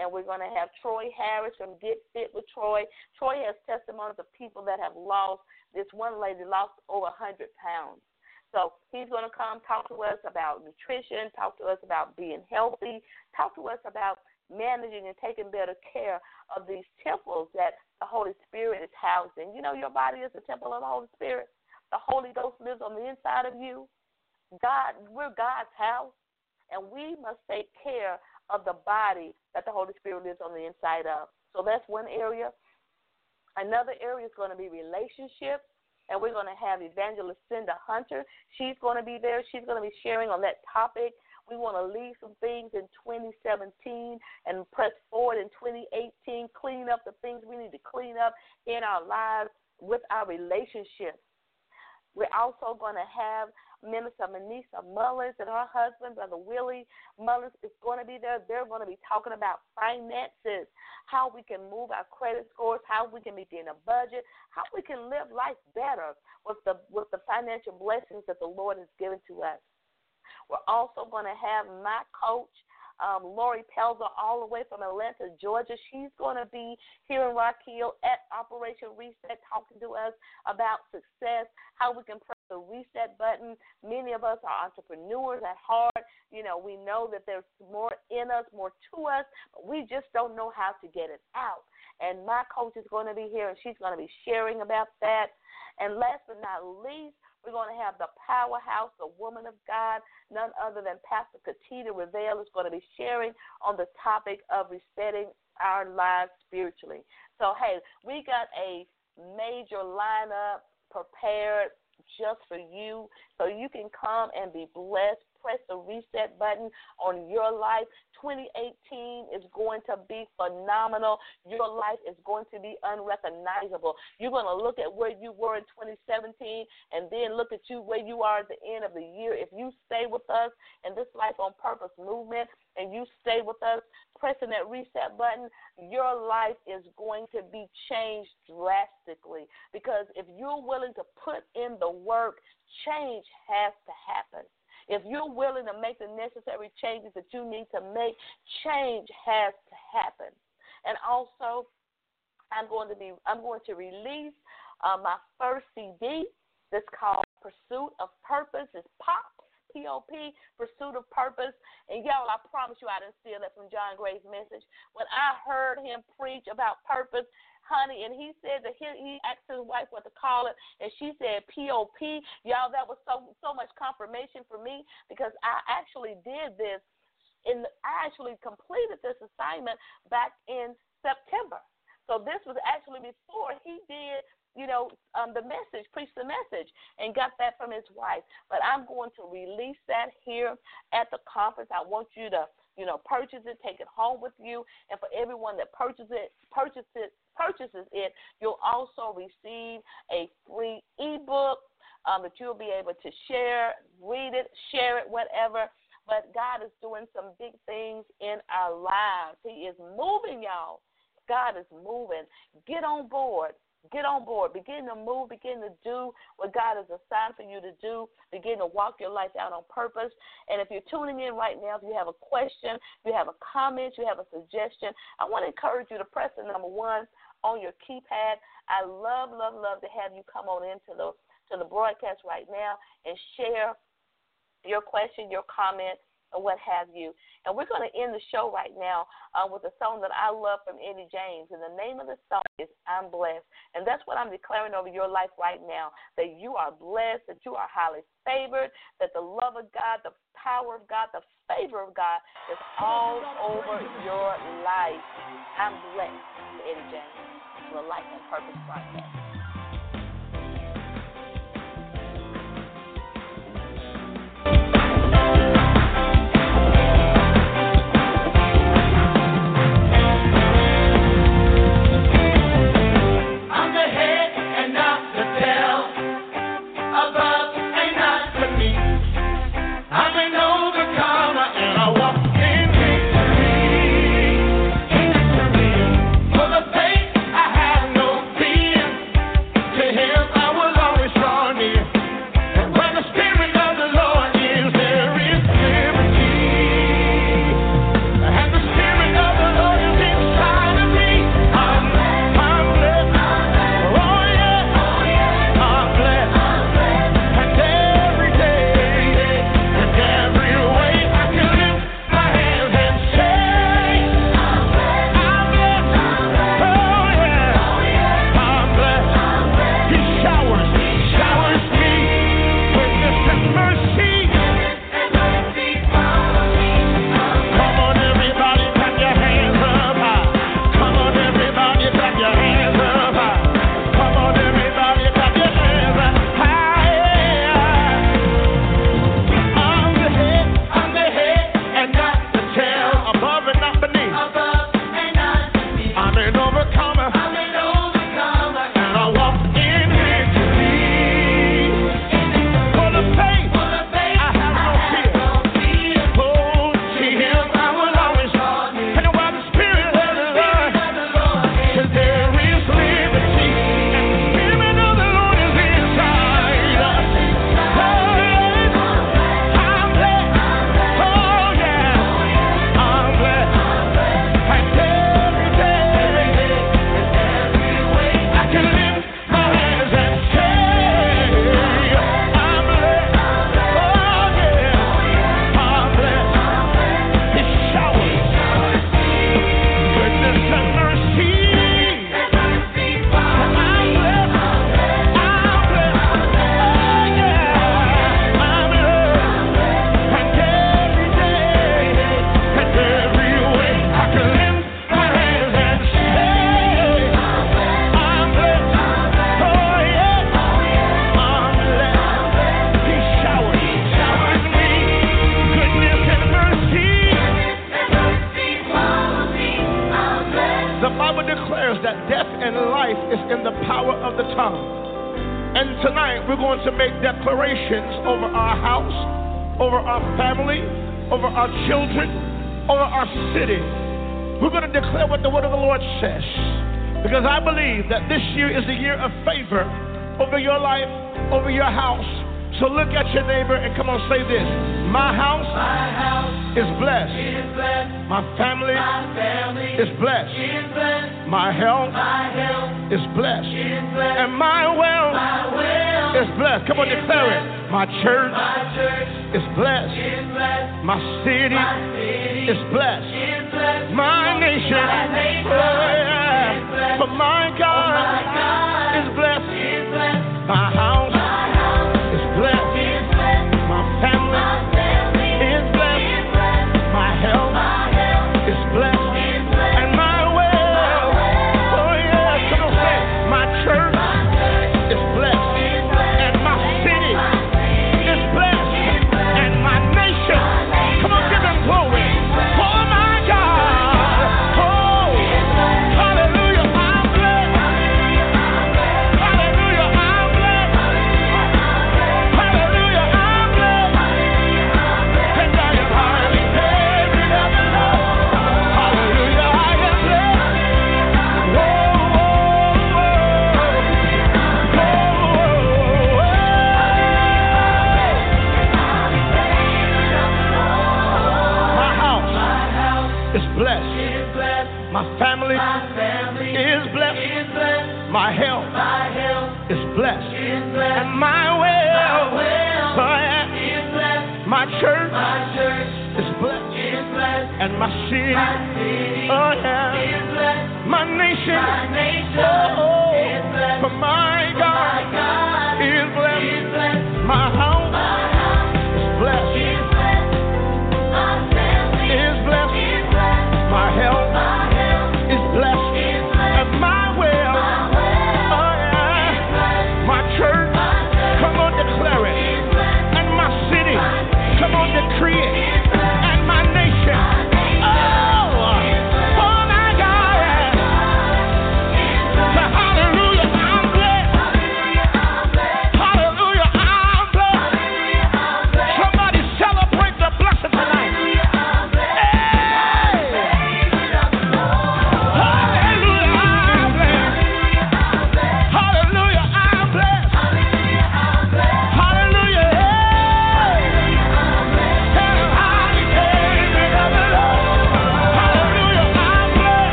and we're going to have Troy Harris from Get Fit with Troy. Troy has testimonies of people that have lost. This one lady lost over 100 pounds. So he's going to come talk to us about nutrition, talk to us about being healthy, talk to us about managing and taking better care of these temples that the Holy Spirit is housing. You know, your body is the temple of the Holy Spirit. The Holy Ghost lives on the inside of you. God, we're God's house, and we must take care of the body that the Holy Spirit lives on the inside of. So that's one area. Another area is going to be relationships, and we're going to have Evangelist Cinda Hunter. She's going to be there. She's going to be sharing on that topic. We want to leave some things in 2017 and press forward in 2018, clean up the things we need to clean up in our lives with our relationships. We're also going to have Minister Manisa Mullins and her husband, Brother Willie Mullins, is going to be there. They're going to be talking about finances, how we can move our credit scores, how we can begin a budget, how we can live life better with the with the financial blessings that the Lord has given to us. We're also going to have my coach um, Lori Pelzer, all the way from Atlanta, Georgia. She's going to be here in Rock Hill at Operation Reset, talking to us about success, how we can the reset button. Many of us are entrepreneurs at heart. You know, we know that there's more in us, more to us, but we just don't know how to get it out. And my coach is going to be here, and she's going to be sharing about that. And last but not least, we're going to have the powerhouse, the woman of God, none other than Pastor Katita Revelle is going to be sharing on the topic of resetting our lives spiritually. So, hey, we got a major lineup prepared just for you so you can come and be blessed press the reset button on your life. 2018 is going to be phenomenal. Your life is going to be unrecognizable. You're going to look at where you were in 2017 and then look at you where you are at the end of the year. If you stay with us in this Life on Purpose movement and you stay with us pressing that reset button, your life is going to be changed drastically. Because if you're willing to put in the work, change has to happen. If you're willing to make the necessary changes that you need to make, change has to happen. And also, I'm going to be I'm going to release uh, my first CD. That's called Pursuit of Purpose. It's pop. P-O-P, Pursuit of Purpose. And y'all, I promise you I didn't steal that from John Gray's message. When I heard him preach about purpose, honey, and he said that he, he asked his wife what to call it, and she said POP. Y'all, that was so so much confirmation for me because I actually did this. and I actually completed this assignment back in September. So this was actually before he did you know, um, the message, preach the message, and got that from his wife. But I'm going to release that here at the conference. I want you to you know, purchase it, take it home with you, and for everyone that purchases it, purchases purchases it, you'll also receive a free ebook um, that you'll be able to share, read it, share it, whatever. But God is doing some big things in our lives. He is moving, y'all. God is moving. Get on board. Get on board. Begin to move. Begin to do what God has assigned for you to do. Begin to walk your life out on purpose. And if you're tuning in right now, if you have a question, if you have a comment, you have a suggestion, I want to encourage you to press the number one on your keypad. I love, love, love to have you come on into the to the broadcast right now and share your question, your comment, what have you. And we're going to end the show right now uh, with a song that I love from Eddie James. And the name of the song is I'm Blessed. And that's what I'm declaring over your life right now that you are blessed, that you are highly favored, that the love of God, the power of God, the favor of God is all over your life. I'm blessed, Eddie James, for the Life on Purpose broadcast. And life is in the power of the tongue. And tonight we're going to make declarations over our house, over our family, over our children, over our city. We're going to declare what the word of the Lord says. Because I believe that this year is a year of favor over your life, over your house. So look at your neighbor and come on, say this. My house, is blessed. My family, is blessed. My health, is blessed. And my wealth, is blessed. Come on, declare it. My church, is blessed. My city, is blessed. My nation, oh yeah. For my God, is My city. Oh, yeah. My nation. Oh, oh. For my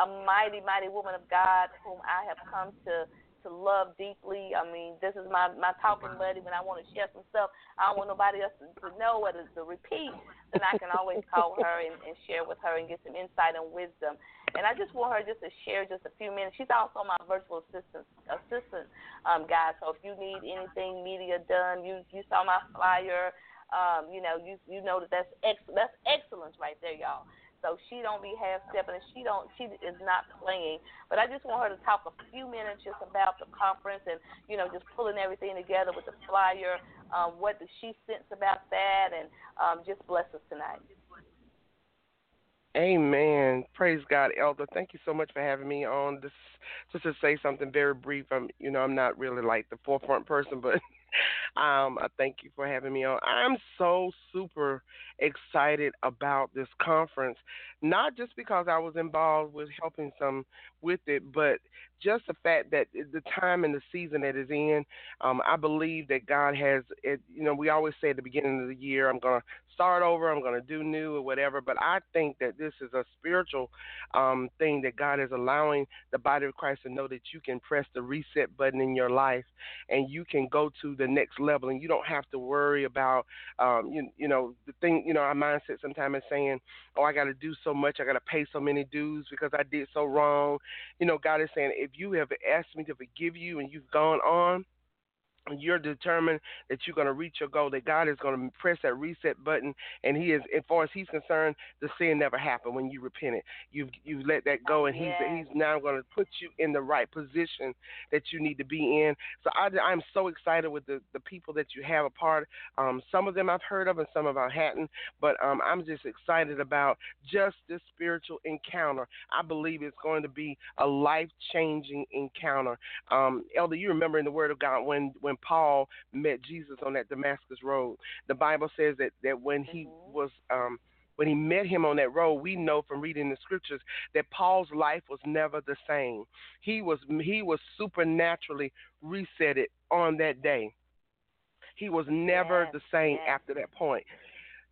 a, mighty, mighty woman of God whom I have come to to love deeply. I mean, this is my my talking buddy when I want to share some stuff. I don't want nobody else to, to know or to, to repeat. Then I can always call her and, and share with her and get some insight and wisdom. And I just want her just to share just a few minutes. She's also my virtual assistant assistant um, guy. So if you need anything media done, you you saw my flyer. Um, you know, you you know that that's ex- that's excellence right there, y'all. So she don't be half stepping, and she don't she is not playing. But I just want her to talk a few minutes just about the conference and you know just pulling everything together with the flyer. Um, what does she sense about that, and um, just bless us tonight. Amen. Praise God, Elder. Thank you so much for having me on. This just to say something very brief. I'm, you know, I'm not really like the forefront person, but um, I thank you for having me on. I'm so super excited about this conference, not just because I was involved with helping some with it, but just the fact that the time and the season that is in, um, I believe that God has. It, you know, we always say at the beginning of the year, I'm going to start over, I'm going to do new or whatever. But I think that this is a spiritual um, thing that God is allowing the body of Christ to know that you can press the reset button in your life and you can go to the next level, and you don't have to worry about, um, you, you know, the thing. You know, our mindset sometimes is saying, "Oh, I got to do so much, I got to pay so many dues because I did so wrong." You know, God is saying, if you have asked me to forgive you and you've gone on, you're determined that you're going to reach your goal, that God is going to press that reset button, and He is, as far as He's concerned, the sin never happened when you repented. You've you've let that go, and. He's He's now going to put you in the right position that you need to be in. So I, I'm so excited with the the people that you have a part. Um, some of them I've heard of, and some of I hadn't, but um, I'm just excited about just this spiritual encounter. I believe it's going to be a life changing encounter. Um, Elder, you remember in the Word of God when when Paul met Jesus on that Damascus road, the Bible says that that when he was um, when he met him on that road, we know from reading the scriptures that Paul's life was never the same. He was he was supernaturally resetted on that day. He was never Yes, the same yes. after that point.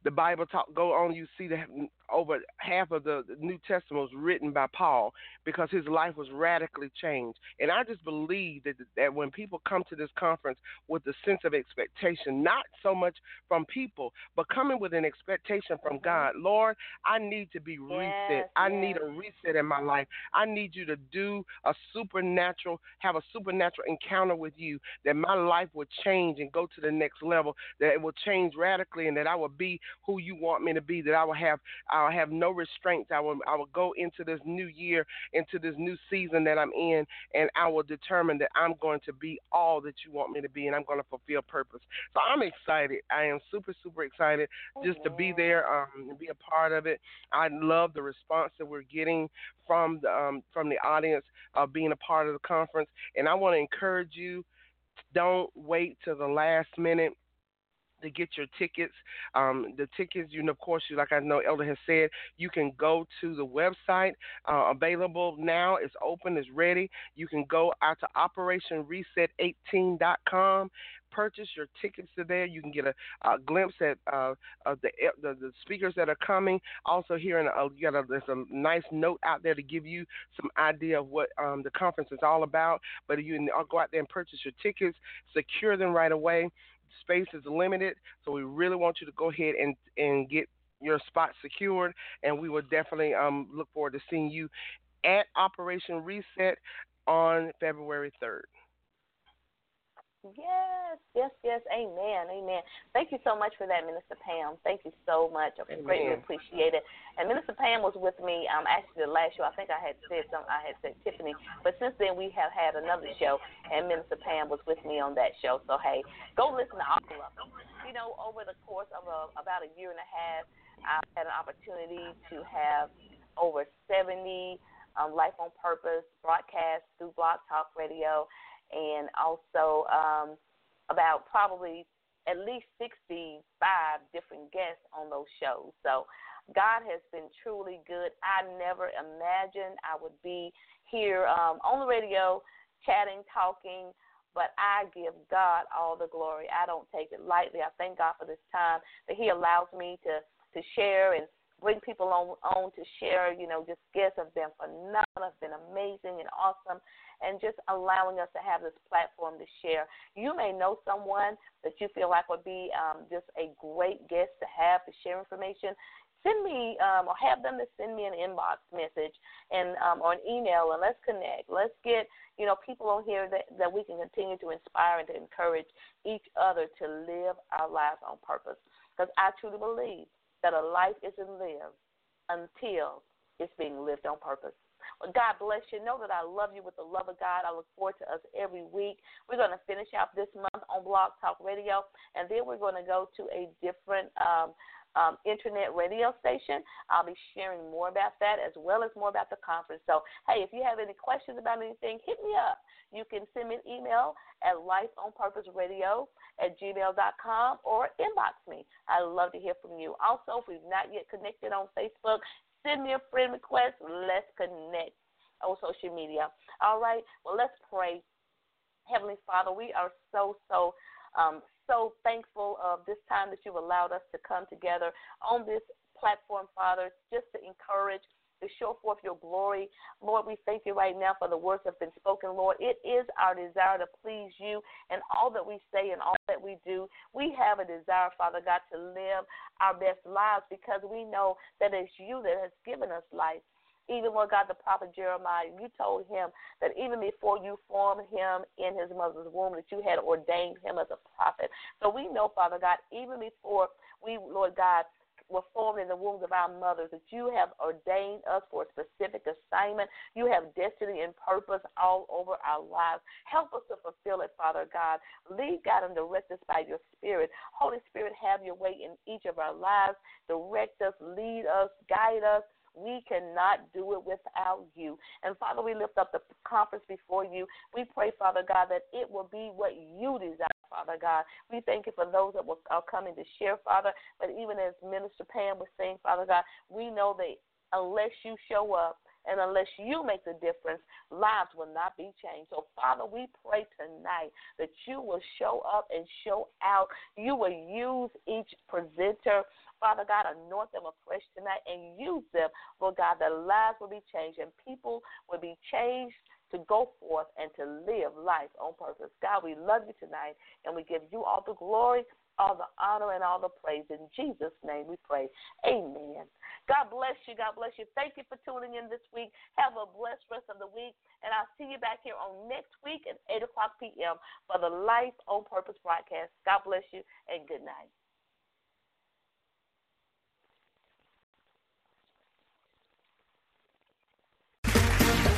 The Bible talk go on. You see that over half of the New Testament was written by Paul because his life was radically changed. And I just believe that that when people come to this conference with a sense of expectation, not so much from people, but coming with an expectation from God, Lord, I need to be reset. Yes, I yes. need a reset in my life. I need you to do a supernatural, have a supernatural encounter with you, that my life will change and go to the next level, that it will change radically, and that I will be who you want me to be. That I will have I'll have no restraints. I will I will go into this new year, into this new season that I'm in, and I will determine that I'm going to be all that you want me to be, and I'm going to fulfill purpose. So I'm excited. I am super super excited just to be there um, and be a part of it. I love the response that we're getting from the um, from the audience of being a part of the conference, and I want to encourage you. Don't wait till the last minute to get your tickets. Um, the tickets, you know, of course, you like I know Elder has said, you can go to the website uh, available now. It's open, it's ready. You can go out to OperationReset18.com. Purchase your tickets to there. You can get a, a glimpse at uh, the, the the speakers that are coming. Also, here in a, you got a, there's a nice note out there to give you some idea of what um, the conference is all about. But you can go out there and purchase your tickets, secure them right away space is limited, so we really want you to go ahead and and get your spot secured, and we will definitely um, look forward to seeing you at Operation Reset on February 3rd. Yes, yes, yes. Amen. Amen. Thank you so much for that, Minister Pam. Thank you so much. I greatly appreciate it. And Minister Pam was with me um actually the last show. I think I had said some I had said Tiffany, but since then we have had another show and Minister Pam was with me on that show. So hey, go listen to all of them. You know, over the course of a, about a year and a half, I've had an opportunity to have over 70 um, Life on Purpose broadcasts through Blog Talk Radio and also um, about probably at least 65 different guests on those shows. So God has been truly good. I never imagined I would be here um, on the radio chatting, talking, but I give God all the glory. I don't take it lightly. I thank God for this time that He allows me to to share and bring people on on to share. You know, just guests have been phenomenal, have been amazing and awesome, and just allowing us to have this platform to share. You may know someone that you feel like would be um, just a great guest to have to share information. Send me um, or have them to send me an inbox message and um, or an email, and let's connect. Let's get you know people on here that that we can continue to inspire and to encourage each other to live our lives on purpose. Because I truly believe that a life isn't lived until it's being lived on purpose. God bless you. Know that I love you with the love of God. I look forward to us every week. We're going to finish out this month on Blog Talk Radio, and then we're going to go to a different um, um, internet radio station. I'll be sharing more about that as well as more about the conference. So, hey, if you have any questions about anything, hit me up. You can send me an email at lifeonpurposeradio at gmail.com or inbox me. I'd love to hear from you. Also, if we've not yet connected on Facebook, send me a friend request. Let's connect on social media. All right. Well, let's pray. Heavenly Father, we are so, so, um, so thankful of this time that you've allowed us to come together on this platform, Father, just to encourage, to show forth your glory. Lord, we thank you right now for the words that have been spoken, Lord. It is our desire to please you and all that we say and all that we do. We have a desire, Father God, to live our best lives because we know that it's you that has given us life. Even Lord God, the prophet Jeremiah, you told him that even before you formed him in his mother's womb, that you had ordained him as a prophet. So we know, Father God, even before we, Lord God, were formed in the wombs of our mothers, that you have ordained us for a specific assignment. You have destiny and purpose all over our lives. Help us to fulfill it, Father God. Lead, God, and direct us by your Spirit. Holy Spirit, have your way in each of our lives. Direct us, lead us, guide us. We cannot do it without you. And Father, we lift up the conference before you. We pray, Father God, that it will be what you desire. Father God. We thank you for those that will, are coming to share, Father. But even as Minister Pam was saying, Father God, we know that unless you show up, and unless you make the difference, lives will not be changed. So, Father, we pray tonight that you will show up and show out. You will use each presenter. Father God, anoint them afresh tonight and use them, Lord God, that lives will be changed and people will be changed to go forth and to live life on purpose. God, we love you tonight and we give you all the glory, all the honor, and all the praise. In Jesus' name we pray. Amen. God bless you. God bless you. Thank you for tuning in this week. Have a blessed rest of the week. And I'll see you back here on next week at 8 o'clock p.m. for the Life on Purpose broadcast. God bless you and good night.